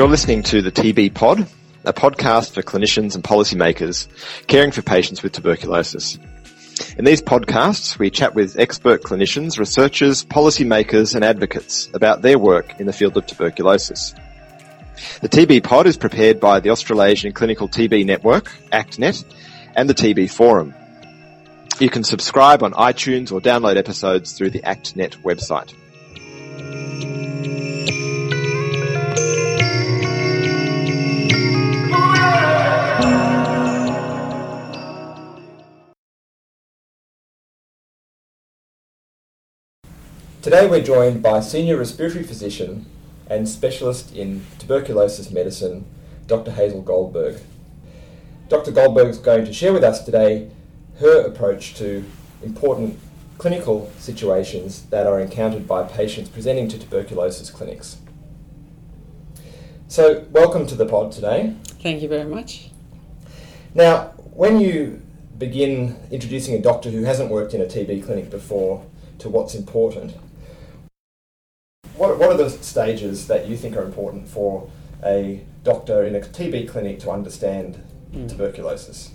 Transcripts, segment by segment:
You're listening to the TB Pod, a podcast for clinicians and policymakers caring for patients with tuberculosis. In these podcasts, we chat with expert clinicians, researchers, policymakers and advocates about their work in the field of tuberculosis. The TB Pod is prepared by the Australasian Clinical TB Network, ACTNet, and the TB Forum. You can subscribe on iTunes or download episodes through the ACTNet website. Today we're joined by Senior Respiratory Physician and Specialist in Tuberculosis Medicine, Dr. Hazel Goldberg. Dr. Goldberg is going to share with us today her approach to important clinical situations that are encountered by patients presenting to tuberculosis clinics. So, welcome to the pod today. Thank you very much. Now, when you begin introducing a doctor who hasn't worked in a TB clinic before to what's important, what, what are the stages that you think are important for a doctor in a TB clinic to understand mm. tuberculosis?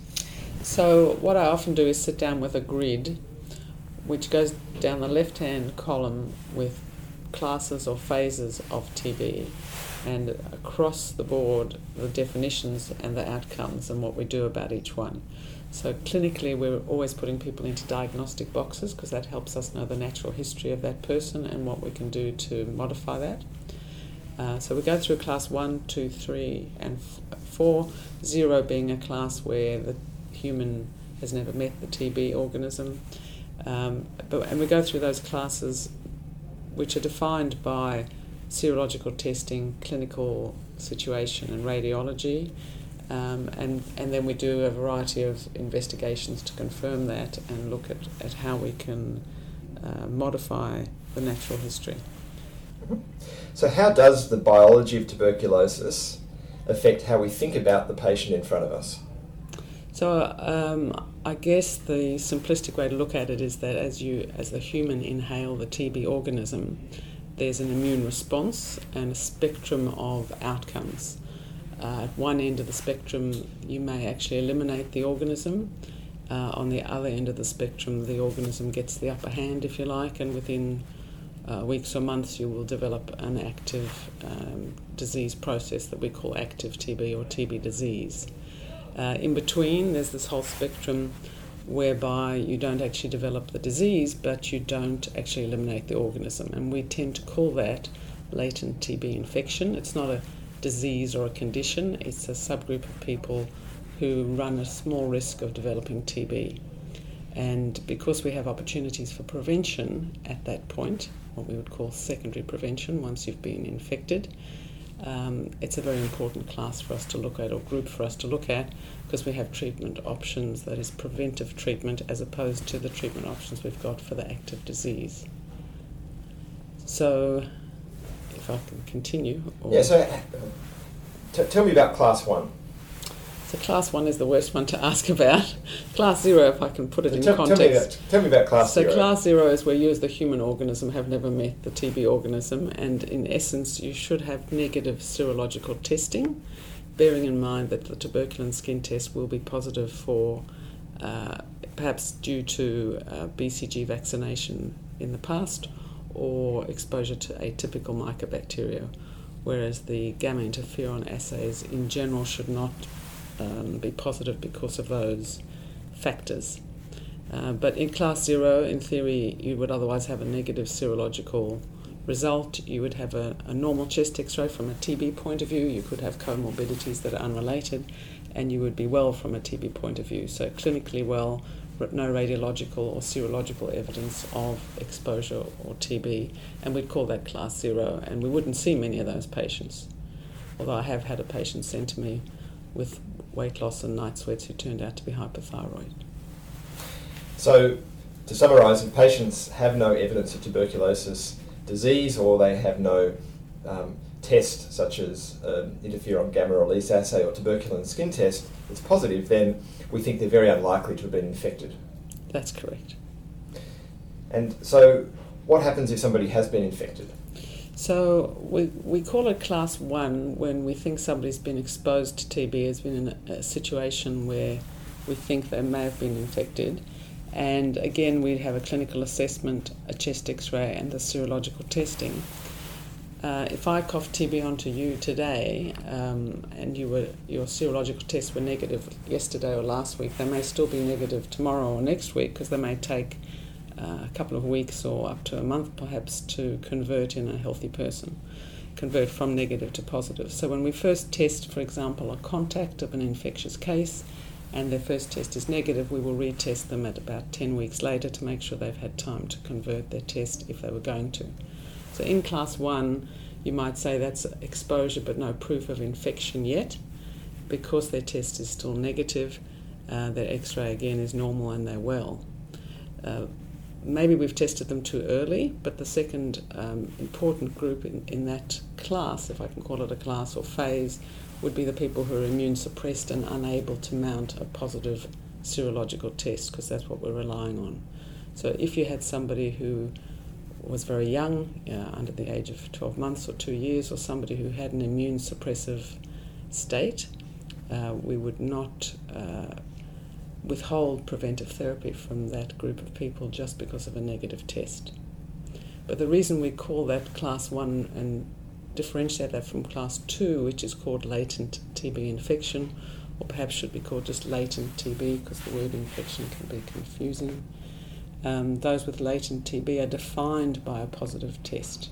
So, what I often do is sit down with a grid which goes down the left hand column with classes or phases of TB and across the board the definitions and the outcomes and what we do about each one. So clinically, we're always putting people into diagnostic boxes because that helps us know the natural history of that person and what we can do to modify that. Uh, so we go through class one, two, three, and f- four. Zero being a class where the human has never met the TB organism. Um, but, and we go through those classes which are defined by serological testing, clinical situation, and radiology. Um, and, and then we do a variety of investigations to confirm that and look at, at how we can uh, modify the natural history. So, how does the biology of tuberculosis affect how we think about the patient in front of us? So, um, I guess the simplistic way to look at it is that as you, as the human inhale the TB organism, there's an immune response and a spectrum of outcomes. Uh, at one end of the spectrum, you may actually eliminate the organism. Uh, on the other end of the spectrum, the organism gets the upper hand, if you like, and within uh, weeks or months, you will develop an active um, disease process that we call active TB or TB disease. Uh, in between, there's this whole spectrum whereby you don't actually develop the disease, but you don't actually eliminate the organism. And we tend to call that latent TB infection. It's not a disease or a condition, it's a subgroup of people who run a small risk of developing TB. And because we have opportunities for prevention at that point, what we would call secondary prevention once you've been infected, um, it's a very important class for us to look at or group for us to look at because we have treatment options that is preventive treatment as opposed to the treatment options we've got for the active disease. So if I can continue. yeah, so t- tell me about class one. So class one is the worst one to ask about. class zero, if I can put it so in tell, context. Tell me, about, tell me about class so zero. So class zero is where you as the human organism have never met the TB organism and in essence you should have negative serological testing, bearing in mind that the tuberculin skin test will be positive for uh, perhaps due to uh, BCG vaccination in the past or exposure to atypical mycobacteria, whereas the gamma interferon assays in general should not um, be positive because of those factors. Uh, but in class zero, in theory, you would otherwise have a negative serological result. You would have a, a normal chest x ray from a TB point of view. You could have comorbidities that are unrelated, and you would be well from a TB point of view. So, clinically well no radiological or serological evidence of exposure or TB, and we'd call that class zero, and we wouldn't see many of those patients. Although I have had a patient sent to me with weight loss and night sweats who turned out to be hypothyroid. So, to summarise, if patients have no evidence of tuberculosis disease or they have no um, test such as um, interferon gamma release assay or tuberculin skin test that's positive, then we think they're very unlikely to have been infected. That's correct. And so, what happens if somebody has been infected? So we, we call it class one when we think somebody's been exposed to TB, has been in a, a situation where we think they may have been infected. And again, we'd have a clinical assessment, a chest x ray, and the serological testing. Uh, if I cough TB onto you today um, and you were, your serological tests were negative yesterday or last week, they may still be negative tomorrow or next week because they may take uh, a couple of weeks or up to a month perhaps to convert in a healthy person, convert from negative to positive. So when we first test, for example, a contact of an infectious case and their first test is negative, we will retest them at about 10 weeks later to make sure they've had time to convert their test if they were going to. So in class one, you might say that's exposure but no proof of infection yet. Because their test is still negative, uh, their x ray again is normal and they're well. Uh, maybe we've tested them too early, but the second um, important group in, in that class, if I can call it a class or phase, would be the people who are immune suppressed and unable to mount a positive serological test, because that's what we're relying on. So if you had somebody who was very young, uh, under the age of 12 months or two years, or somebody who had an immune suppressive state, uh, we would not uh, withhold preventive therapy from that group of people just because of a negative test. But the reason we call that class 1 and differentiate that from class 2, which is called latent TB infection, or perhaps should be called just latent TB because the word infection can be confusing. Um, those with latent TB are defined by a positive test.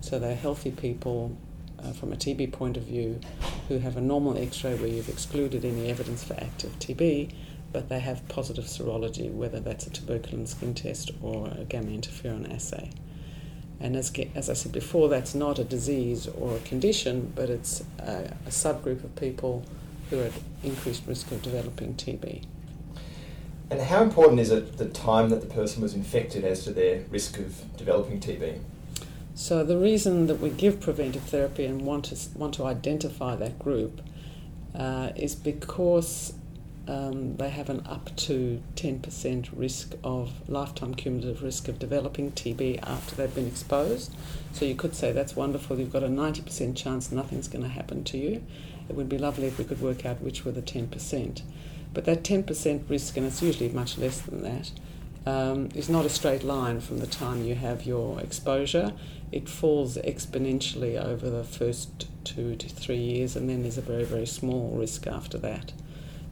So they're healthy people uh, from a TB point of view who have a normal x ray where you've excluded any evidence for active TB, but they have positive serology, whether that's a tuberculin skin test or a gamma interferon assay. And as, as I said before, that's not a disease or a condition, but it's a, a subgroup of people who are at increased risk of developing TB. And how important is it the time that the person was infected as to their risk of developing TB? So the reason that we give preventive therapy and want to want to identify that group uh, is because um, they have an up to 10% risk of lifetime cumulative risk of developing TB after they've been exposed. So you could say that's wonderful, you've got a 90% chance nothing's going to happen to you. It would be lovely if we could work out which were the 10%. But that 10% risk, and it's usually much less than that, um, is not a straight line from the time you have your exposure. It falls exponentially over the first two to three years, and then there's a very, very small risk after that.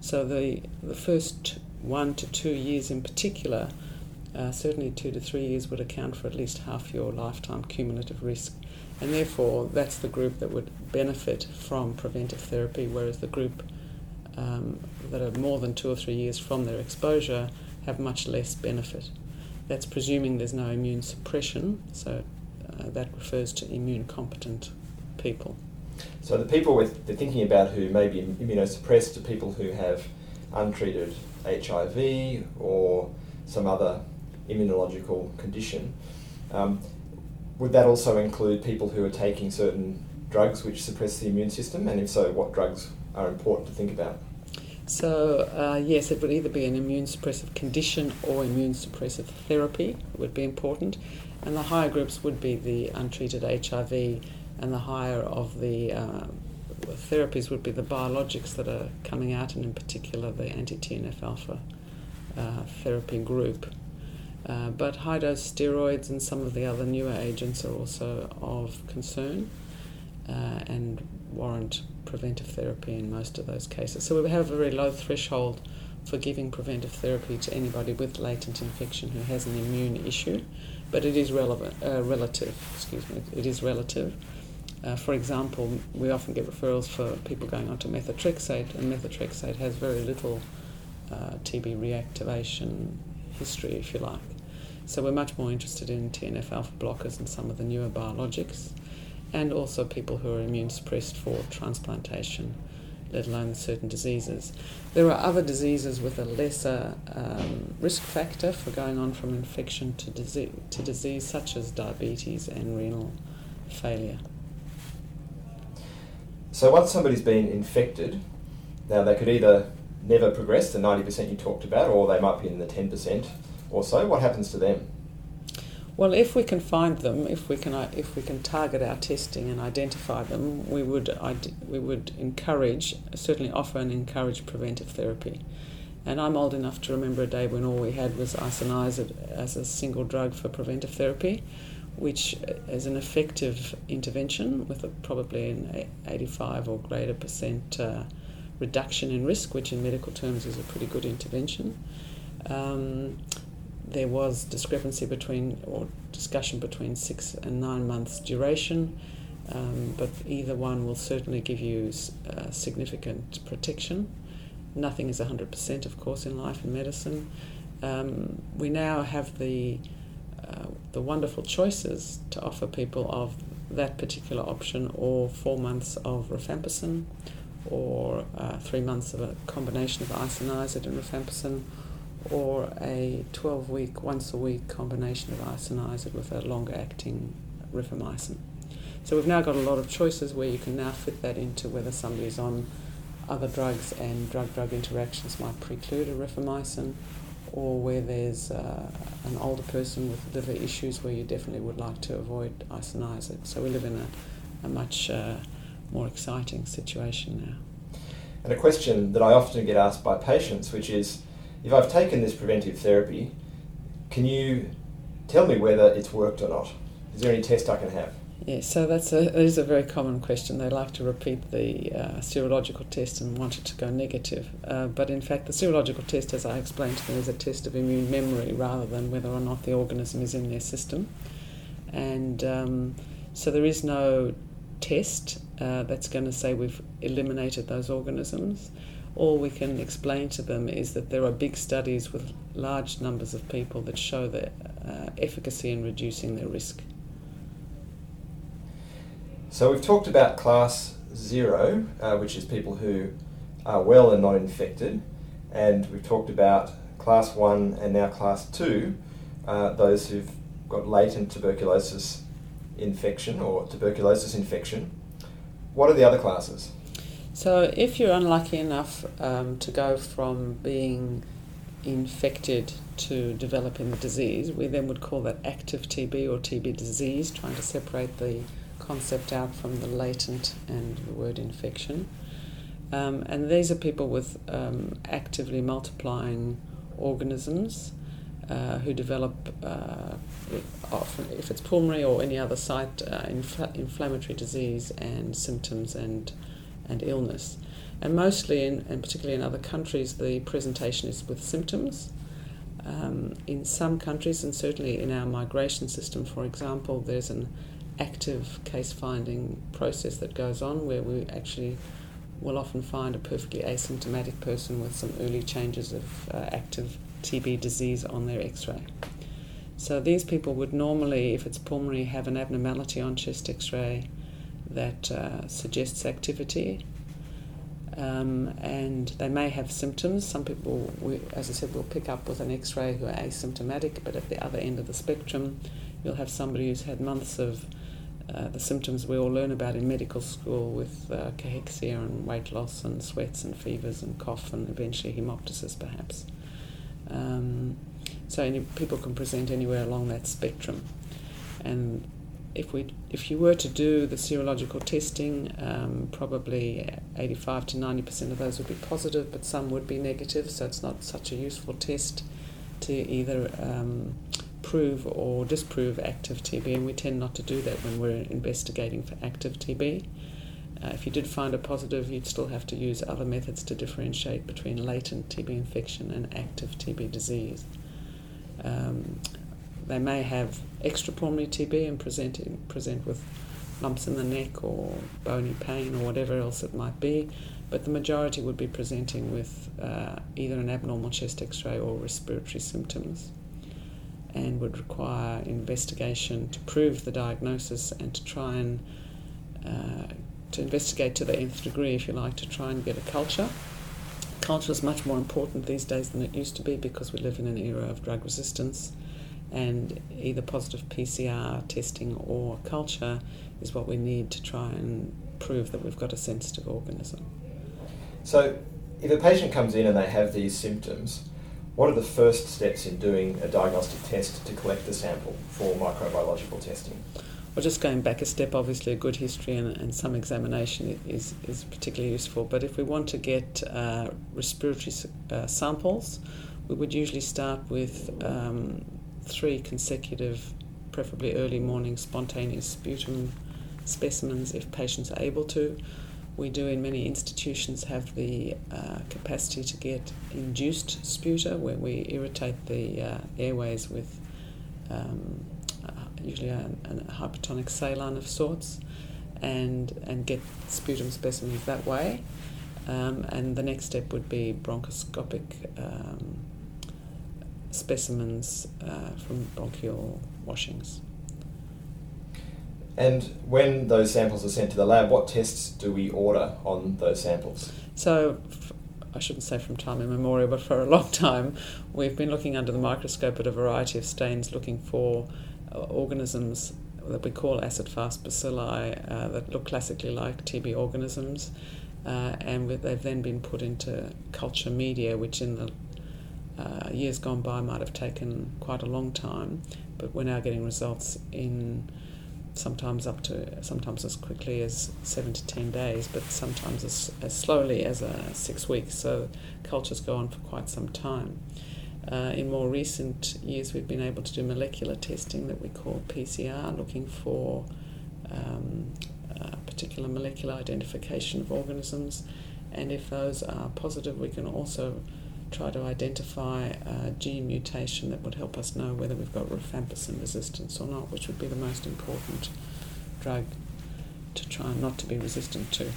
So the, the first one to two years in particular, uh, certainly two to three years, would account for at least half your lifetime cumulative risk. And therefore, that's the group that would benefit from preventive therapy, whereas the group um, that are more than two or three years from their exposure have much less benefit. That's presuming there's no immune suppression, so uh, that refers to immune competent people. So the people with they're thinking about who may be immunosuppressed are people who have untreated HIV or some other immunological condition. Um, would that also include people who are taking certain drugs which suppress the immune system? And if so, what drugs are important to think about? So, uh, yes, it would either be an immune suppressive condition or immune suppressive therapy would be important. And the higher groups would be the untreated HIV and the higher of the uh, therapies would be the biologics that are coming out, and in particular the anti TNF alpha uh, therapy group. Uh, but high dose steroids and some of the other newer agents are also of concern uh, and warrant preventive therapy in most of those cases. So we have a very low threshold for giving preventive therapy to anybody with latent infection who has an immune issue, but it is relevant, uh, relative. Excuse me, it is relative. Uh, for example, we often get referrals for people going on to methotrexate, and methotrexate has very little uh, TB reactivation history, if you like. So we're much more interested in TNF alpha blockers and some of the newer biologics, and also people who are immune suppressed for transplantation, let alone certain diseases. There are other diseases with a lesser um, risk factor for going on from infection to disease, to disease, such as diabetes and renal failure. So once somebody's been infected, now they could either never progress, the 90% you talked about, or they might be in the 10% or so. What happens to them? Well, if we can find them, if we can, if we can target our testing and identify them, we would, we would encourage, certainly offer and encourage preventive therapy. And I'm old enough to remember a day when all we had was isoniazid as a single drug for preventive therapy, which is an effective intervention with a, probably an 85 or greater percent uh, reduction in risk, which in medical terms is a pretty good intervention. Um, there was discrepancy between or discussion between six and nine months duration, um, but either one will certainly give you uh, significant protection. Nothing is 100%, of course, in life and medicine. Um, we now have the uh, the wonderful choices to offer people of that particular option, or four months of rifampicin, or uh, three months of a combination of isoniazid and rifampicin, or a 12 week, once a week combination of isoniazid with a longer acting rifamycin. So we've now got a lot of choices where you can now fit that into whether somebody's on other drugs and drug drug interactions might preclude a rifamycin, or where there's uh, an older person with liver issues where you definitely would like to avoid isoniazid. So we live in a, a much uh, more exciting situation now. And a question that I often get asked by patients, which is if I've taken this preventive therapy, can you tell me whether it's worked or not? Is there any test I can have? Yeah, so that's a, that is a very common question. They like to repeat the uh, serological test and want it to go negative. Uh, but in fact, the serological test, as I explained to them, is a test of immune memory rather than whether or not the organism is in their system. And um, so there is no test uh, that's going to say we've eliminated those organisms all we can explain to them is that there are big studies with large numbers of people that show the uh, efficacy in reducing their risk. So we've talked about class zero, uh, which is people who are well and not infected, and we've talked about class one and now class two, uh, those who've got latent tuberculosis infection or tuberculosis infection. What are the other classes? So, if you're unlucky enough um, to go from being infected to developing the disease, we then would call that active TB or TB disease, trying to separate the concept out from the latent and the word infection. Um, and these are people with um, actively multiplying organisms uh, who develop, uh, often if it's pulmonary or any other site, uh, infl- inflammatory disease and symptoms and and illness. And mostly, in, and particularly in other countries, the presentation is with symptoms. Um, in some countries, and certainly in our migration system, for example, there's an active case finding process that goes on where we actually will often find a perfectly asymptomatic person with some early changes of uh, active TB disease on their x ray. So these people would normally, if it's pulmonary, have an abnormality on chest x ray that uh, suggests activity. Um, and they may have symptoms. Some people, we, as I said, will pick up with an x ray who are asymptomatic, but at the other end of the spectrum, you'll have somebody who's had months of uh, the symptoms we all learn about in medical school with uh, cachexia and weight loss and sweats and fevers and cough and eventually hemoptysis perhaps. Um, so any, people can present anywhere along that spectrum. And if we if you were to do the serological testing, um, probably 85 to 90 percent of those would be positive, but some would be negative. So it's not such a useful test to either um, prove or disprove active TB, and we tend not to do that when we're investigating for active TB. Uh, if you did find a positive, you'd still have to use other methods to differentiate between latent TB infection and active TB disease. Um, they may have extrapulmonary TB and present, present with lumps in the neck or bony pain or whatever else it might be, but the majority would be presenting with uh, either an abnormal chest x ray or respiratory symptoms and would require investigation to prove the diagnosis and to try and uh, to investigate to the nth degree, if you like, to try and get a culture. Culture is much more important these days than it used to be because we live in an era of drug resistance and either positive PCR testing or culture is what we need to try and prove that we've got a sensitive organism. So, if a patient comes in and they have these symptoms, what are the first steps in doing a diagnostic test to collect the sample for microbiological testing? Well, just going back a step, obviously a good history and, and some examination is, is particularly useful. But if we want to get uh, respiratory uh, samples, we would usually start with um, three consecutive, preferably early morning spontaneous sputum specimens if patients are able to. We do in many institutions have the uh, capacity to get induced sputa where we irritate the uh, airways with um, uh, usually a, a, hypertonic saline of sorts and, and get sputum specimens that way. Um, and the next step would be bronchoscopic um, specimens uh, from bronchial washings. And when those samples are sent to the lab, what tests do we order on those samples? So, I shouldn't say from time immemorial, but for a long time, we've been looking under the microscope at a variety of stains looking for uh, organisms that we call acid fast bacilli uh, that look classically like TB organisms. Uh, and they've then been put into culture media, which in the uh, years gone by might have taken quite a long time, but we're now getting results in sometimes up to sometimes as quickly as seven to ten days, but sometimes as, as slowly as uh, six weeks. So cultures go on for quite some time. Uh, in more recent years, we've been able to do molecular testing that we call PCR, looking for um, particular molecular identification of organisms. And if those are positive, we can also try to identify a gene mutation that would help us know whether we've got rifampicin resistance or not, which would be the most important drug to try not to be resistant to.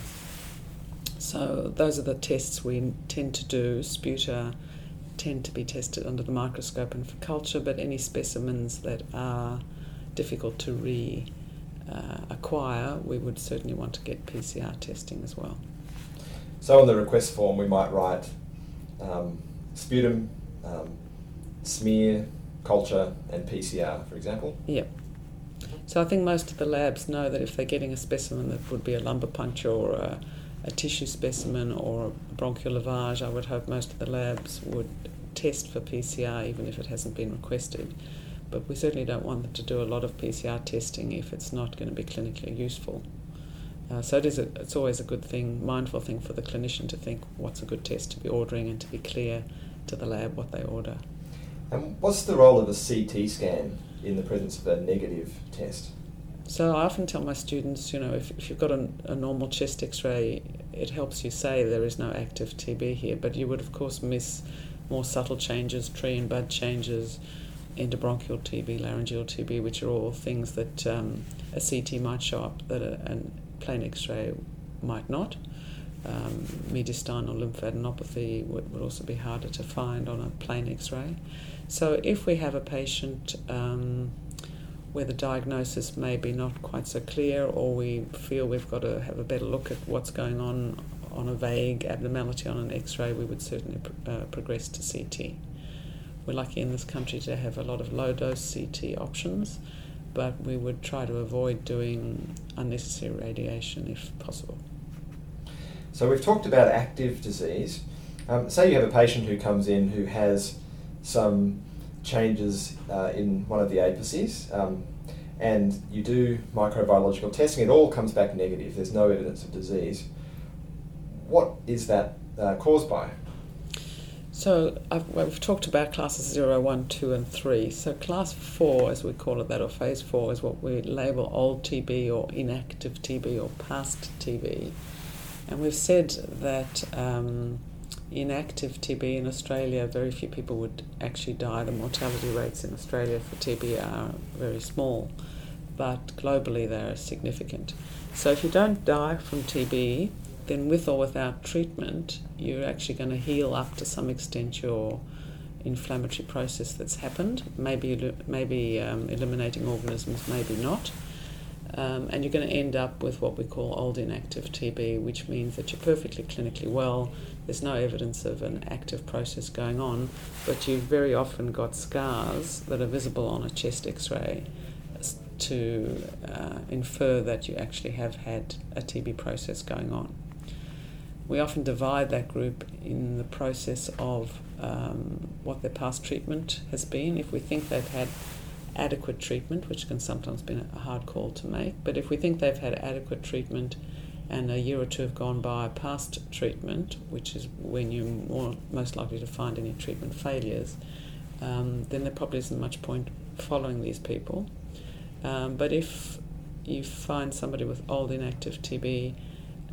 So those are the tests we tend to do. Sputa tend to be tested under the microscope and for culture, but any specimens that are difficult to re uh, acquire, we would certainly want to get PCR testing as well. So on the request form, we might write um, sputum, um, smear, culture, and PCR, for example. Yep. So I think most of the labs know that if they're getting a specimen that would be a lumbar puncture or a, a tissue specimen or a bronchial lavage, I would hope most of the labs would test for PCR even if it hasn't been requested. But we certainly don't want them to do a lot of PCR testing if it's not going to be clinically useful. Uh, so it is a, it's always a good thing, mindful thing for the clinician to think what's a good test to be ordering and to be clear to the lab what they order. And what's the role of a CT scan in the presence of a negative test? So I often tell my students, you know, if, if you've got a, a normal chest X-ray, it helps you say there is no active TB here, but you would of course miss more subtle changes, tree and bud changes, endobronchial TB, laryngeal TB, which are all things that um, a CT might show up that a, a plain X-ray might not. Um, mediastinal lymphadenopathy would, would, also be harder to find on a plain X-ray. So if we have a patient um, where the diagnosis may be not quite so clear, or we feel we've got to have a better look at what's going on on a vague abnormality on an X-ray, we would certainly pr- uh, progress to CT. We're lucky in this country to have a lot of low dose CT options, but we would try to avoid doing unnecessary radiation if possible. So we've talked about active disease. Um, say you have a patient who comes in who has some changes uh, in one of the apices, um, and you do microbiological testing, it all comes back negative. There's no evidence of disease. What is that uh, caused by? So I've, well, we've talked about classes 0, 1, 2 and 3. So class 4, as we call it that, or phase 4, is what we label old TB or inactive TB or past TB. And we've said that um, inactive TB in Australia, very few people would actually die. The mortality rates in Australia for TB are very small, but globally they are significant. So if you don't die from TB, then with or without treatment, you're actually going to heal up to some extent your inflammatory process that's happened. Maybe maybe um, eliminating organisms, maybe not. Um, and you're going to end up with what we call old inactive TB, which means that you're perfectly clinically well. There's no evidence of an active process going on, but you've very often got scars that are visible on a chest X-ray to uh, infer that you actually have had a TB process going on. We often divide that group in the process of um, what their past treatment has been. If we think they've had adequate treatment, which can sometimes be a hard call to make, but if we think they've had adequate treatment and a year or two have gone by past treatment, which is when you're more, most likely to find any treatment failures, um, then there probably isn't much point following these people. Um, but if you find somebody with old inactive TB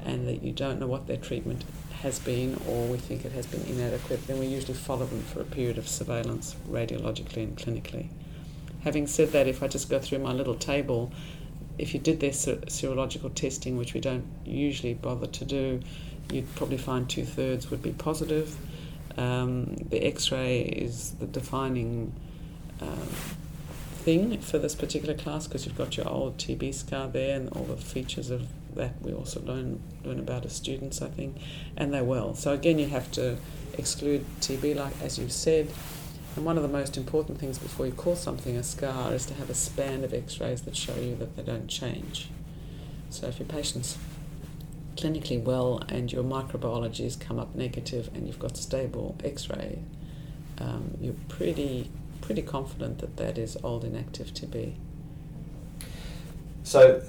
and that you don't know what their treatment has been or we think it has been inadequate, then we usually follow them for a period of surveillance radiologically and clinically. Having said that, if I just go through my little table, if you did their ser- serological testing, which we don't usually bother to do, you'd probably find two thirds would be positive. Um, the x ray is the defining um, thing for this particular class because you've got your old TB scar there and all the features of that we also learn learn about as students, I think, and they're well. So again, you have to exclude TB, like as you've said. And one of the most important things before you call something a scar is to have a span of X-rays that show you that they don't change. So if your patient's clinically well and your microbiology has come up negative and you've got stable X-ray, um, you're pretty pretty confident that that is old inactive TB. So,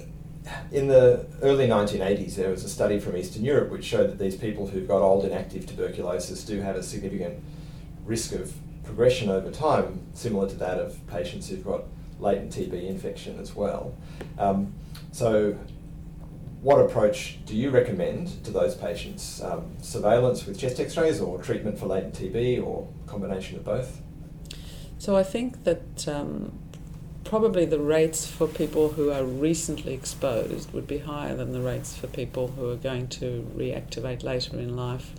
in the early 1980s, there was a study from Eastern Europe which showed that these people who've got old inactive tuberculosis do have a significant risk of progression over time, similar to that of patients who've got latent TB infection as well. Um, so, what approach do you recommend to those patients? Um, surveillance with chest x rays or treatment for latent TB or combination of both? So I think that um, probably the rates for people who are recently exposed would be higher than the rates for people who are going to reactivate later in life,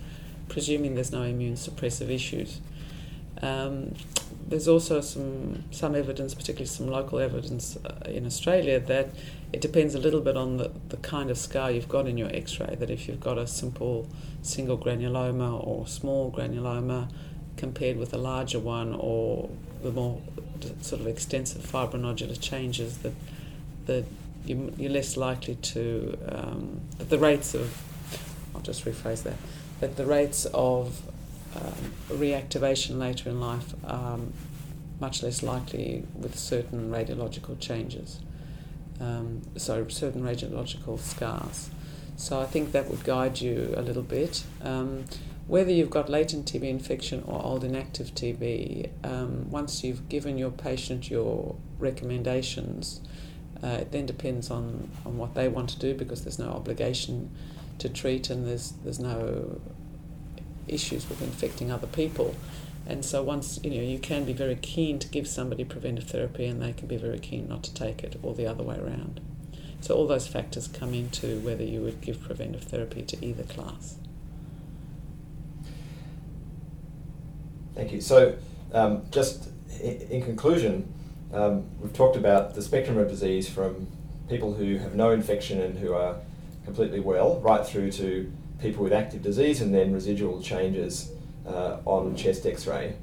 presuming there's no immune suppressive issues. Um, there's also some some evidence, particularly some local evidence uh, in Australia, that it depends a little bit on the, the kind of scar you've got in your X-ray. That if you've got a simple single granuloma or small granuloma, compared with a larger one or the more sort of extensive fibronodular changes that that you, are less likely to um, that the rates of I'll just rephrase that that the rates of um, reactivation later in life are much less likely with certain radiological changes. Um, so certain radiological scars. So I think that would guide you a little bit. Um, whether you've got latent TB infection or old inactive TB, um, once you've given your patient your recommendations, uh, it then depends on, on what they want to do because there's no obligation to treat and there's there's no issues with infecting other people. And so once you know you can be very keen to give somebody preventive therapy and they can be very keen not to take it or the other way around. So all those factors come into whether you would give preventive therapy to either class. Thank you. So, um, just in conclusion, um, we've talked about the spectrum of disease from people who have no infection and who are completely well, right through to people with active disease and then residual changes uh, on chest x ray.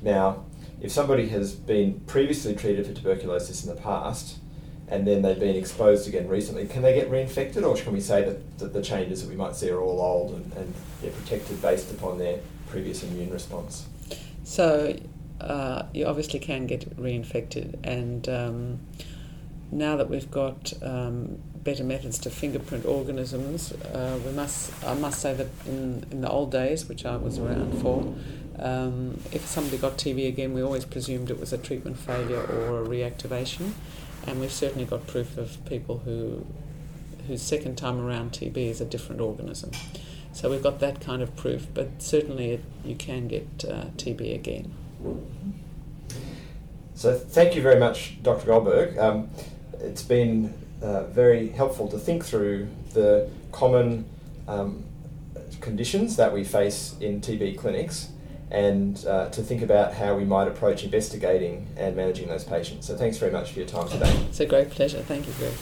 Now, if somebody has been previously treated for tuberculosis in the past and then they've been exposed again recently, can they get reinfected or can we say that, that the changes that we might see are all old and, and they're protected based upon their previous immune response? So uh, you obviously can get reinfected, and um, now that we've got um, better methods to fingerprint organisms, uh, we must. I must say that in, in the old days, which I was around for, um, if somebody got TB again, we always presumed it was a treatment failure or a reactivation, and we've certainly got proof of people who whose second time around TB is a different organism. So we've got that kind of proof, but certainly it, you can get uh, TB again. So thank you very much, Dr. Goldberg. Um, it's been uh, very helpful to think through the common um, conditions that we face in TB clinics and uh, to think about how we might approach investigating and managing those patients. So thanks very much for your time today. It's a great pleasure. Thank you, Greg.